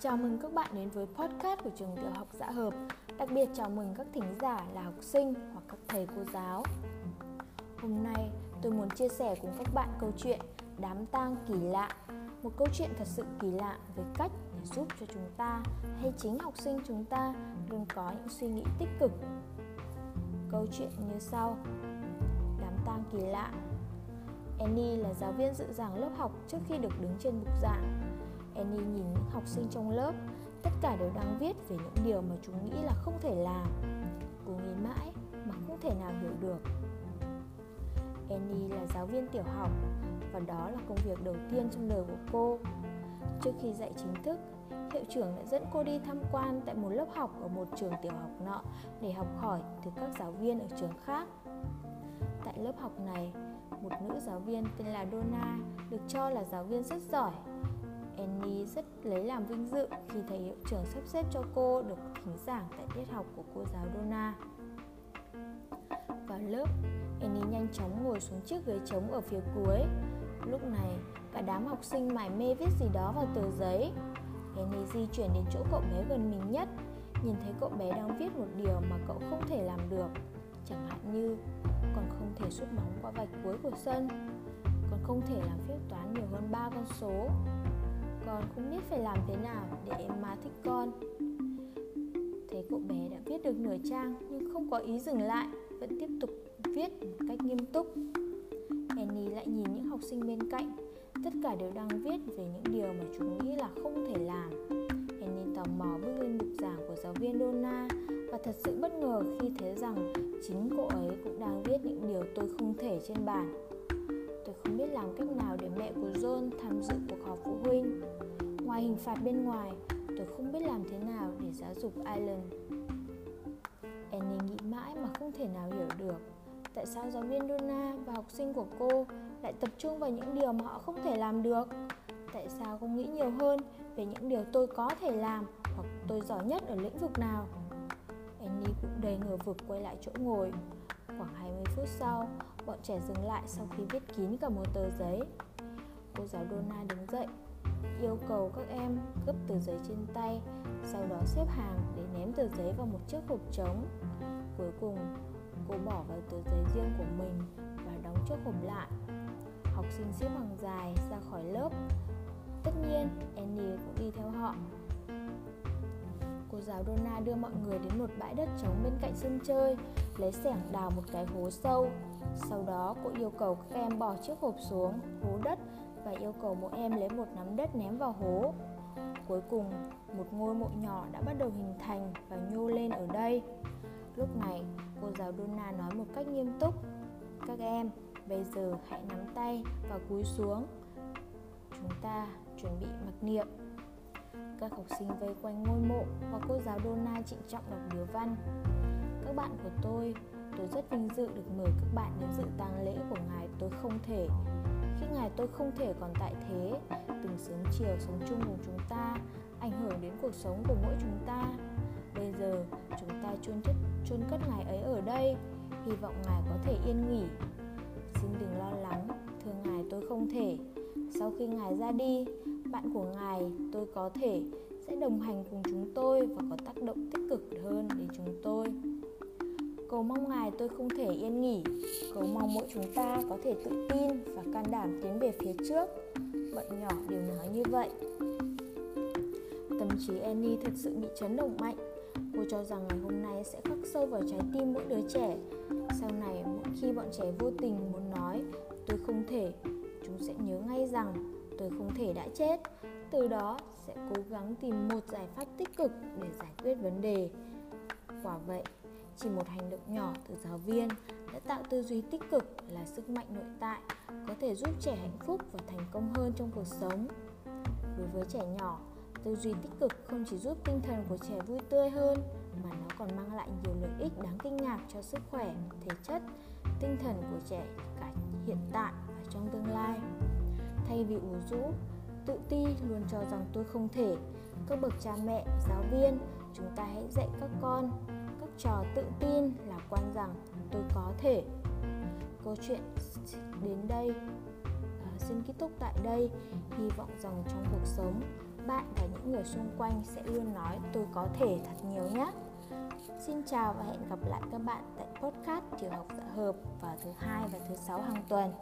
Chào mừng các bạn đến với podcast của trường tiểu học Dạ Hợp. Đặc biệt chào mừng các thính giả là học sinh hoặc các thầy cô giáo. Hôm nay, tôi muốn chia sẻ cùng các bạn câu chuyện Đám tang kỳ lạ. Một câu chuyện thật sự kỳ lạ về cách để giúp cho chúng ta hay chính học sinh chúng ta luôn có những suy nghĩ tích cực. Câu chuyện như sau. Đám tang kỳ lạ. Annie là giáo viên dự giảng lớp học trước khi được đứng trên bục giảng. Annie nhìn những học sinh trong lớp Tất cả đều đang viết về những điều mà chúng nghĩ là không thể làm. Cô nghĩ mãi mà không thể nào hiểu được. Annie là giáo viên tiểu học Và đó là công việc đầu tiên trong đời của cô. Trước khi dạy chính thức Hiệu trưởng đã dẫn cô đi tham quan tại một lớp học ở một trường tiểu học nọ để học hỏi từ các giáo viên ở trường khác. Tại lớp học này, một nữ giáo viên tên là Donna được cho là giáo viên rất giỏi. Annie rất lấy làm vinh dự khi thầy hiệu trưởng sắp xếp cho cô được thính giảng tại tiết học của cô giáo Donna. Vào lớp, Annie nhanh chóng ngồi xuống chiếc ghế trống ở phía cuối. Lúc này, cả đám học sinh mải mê viết gì đó vào tờ giấy. Annie di chuyển đến chỗ cậu bé gần mình nhất, nhìn thấy cậu bé đang viết một điều mà cậu không thể làm được. Chẳng hạn như còn không thể sút bóng qua vạch cuối của sân, còn không thể làm phép toán nhiều hơn 3 con số, con không biết phải làm thế nào để em má thích con. Thấy cậu bé đã viết được nửa trang nhưng không có ý dừng lại, Vẫn tiếp tục viết một cách nghiêm túc. Annie lại nhìn những học sinh bên cạnh, Tất cả đều đang viết về những điều mà chúng nghĩ là không thể làm. Annie tò mò bước lên bục giảng của giáo viên Donna Và thật sự bất ngờ khi thấy rằng chính cô ấy cũng đang viết những điều tôi không thể trên bàn. Tôi không biết làm cách nào để mẹ của John tham dự cuộc họp phụ Ngoài hình phạt bên ngoài, tôi không biết làm thế nào để giáo dục Island. Annie nghĩ mãi mà không thể nào hiểu được Tại sao giáo viên Donna và học sinh của cô lại tập trung vào những điều mà họ không thể làm được? Tại sao không nghĩ nhiều hơn về những điều tôi có thể làm hoặc tôi giỏi nhất ở lĩnh vực nào? Annie cũng đầy ngờ vực quay lại chỗ ngồi. Khoảng 20 phút sau, bọn trẻ dừng lại sau khi viết kín cả một tờ giấy. Cô giáo Donna đứng dậy yêu cầu các em gấp tờ giấy trên tay, sau đó xếp hàng để ném tờ giấy vào một chiếc hộp trống. Cuối cùng, cô bỏ vào tờ giấy riêng của mình và đóng chiếc hộp lại. Học sinh xếp hàng dài ra khỏi lớp. Tất nhiên, Annie cũng đi theo họ. Cô giáo Donna đưa mọi người đến một bãi đất trống bên cạnh sân chơi, lấy xẻng đào một cái hố sâu. Sau đó, cô yêu cầu các em bỏ chiếc hộp xuống, hố đất và yêu cầu mỗi em lấy một nắm đất ném vào hố. Cuối cùng, một ngôi mộ nhỏ đã bắt đầu hình thành và nhô lên ở đây. Lúc này, cô giáo Donna nói một cách nghiêm túc Các em, bây giờ hãy nắm tay và cúi xuống Chúng ta chuẩn bị mặc niệm Các học sinh vây quanh ngôi mộ và cô giáo Donna trịnh trọng đọc điếu văn Các bạn của tôi, tôi rất vinh dự được mời các bạn đến dự tang lễ của ngài tôi không thể khi ngài tôi không thể còn tại thế. Từng sớm chiều sống chung cùng chúng ta, ảnh hưởng đến cuộc sống của mỗi chúng ta. Bây giờ, chúng ta chôn chất, chôn cất ngài ấy ở đây. Hy vọng ngài có thể yên nghỉ. Xin đừng lo lắng, thưa ngài, tôi không thể. Sau khi ngài ra đi, bạn của ngài, tôi có thể, sẽ đồng hành cùng chúng tôi và có tác động tích cực hơn đến chúng tôi. Cầu mong Ngài tôi không thể yên nghỉ. Cầu mong mỗi chúng ta có thể tự tin và can đảm tiến về phía trước. Bọn nhỏ đều nói như vậy. Tâm trí Annie thật sự bị chấn động mạnh. Cô cho rằng ngày hôm nay sẽ khắc sâu vào trái tim mỗi đứa trẻ. Sau này mỗi khi bọn trẻ vô tình muốn nói Tôi không thể Chúng sẽ nhớ ngay rằng tôi không thể đã chết. Từ đó sẽ cố gắng tìm một giải pháp tích cực để giải quyết vấn đề. Quả vậy, chỉ một hành động nhỏ từ giáo viên đã tạo tư duy tích cực là sức mạnh nội tại, có thể giúp trẻ hạnh phúc và thành công hơn trong cuộc sống. Đối với trẻ nhỏ, tư duy tích cực không chỉ giúp tinh thần của trẻ vui tươi hơn, mà nó còn mang lại nhiều lợi ích đáng kinh ngạc cho sức khỏe, thể chất, tinh thần của trẻ cả hiện tại và trong tương lai. Thay vì ủ rũ, tự ti luôn cho rằng tôi không thể, các bậc cha mẹ, giáo viên, chúng ta hãy dạy các con trò tự tin lạc quan rằng tôi có thể câu chuyện đến đây à, xin kết thúc tại đây hy vọng rằng trong cuộc sống bạn và những người xung quanh sẽ luôn nói tôi có thể thật nhiều nhé. Xin chào và hẹn gặp lại các bạn tại podcast Tiểu học dạ hợp vào thứ hai và thứ sáu hàng tuần.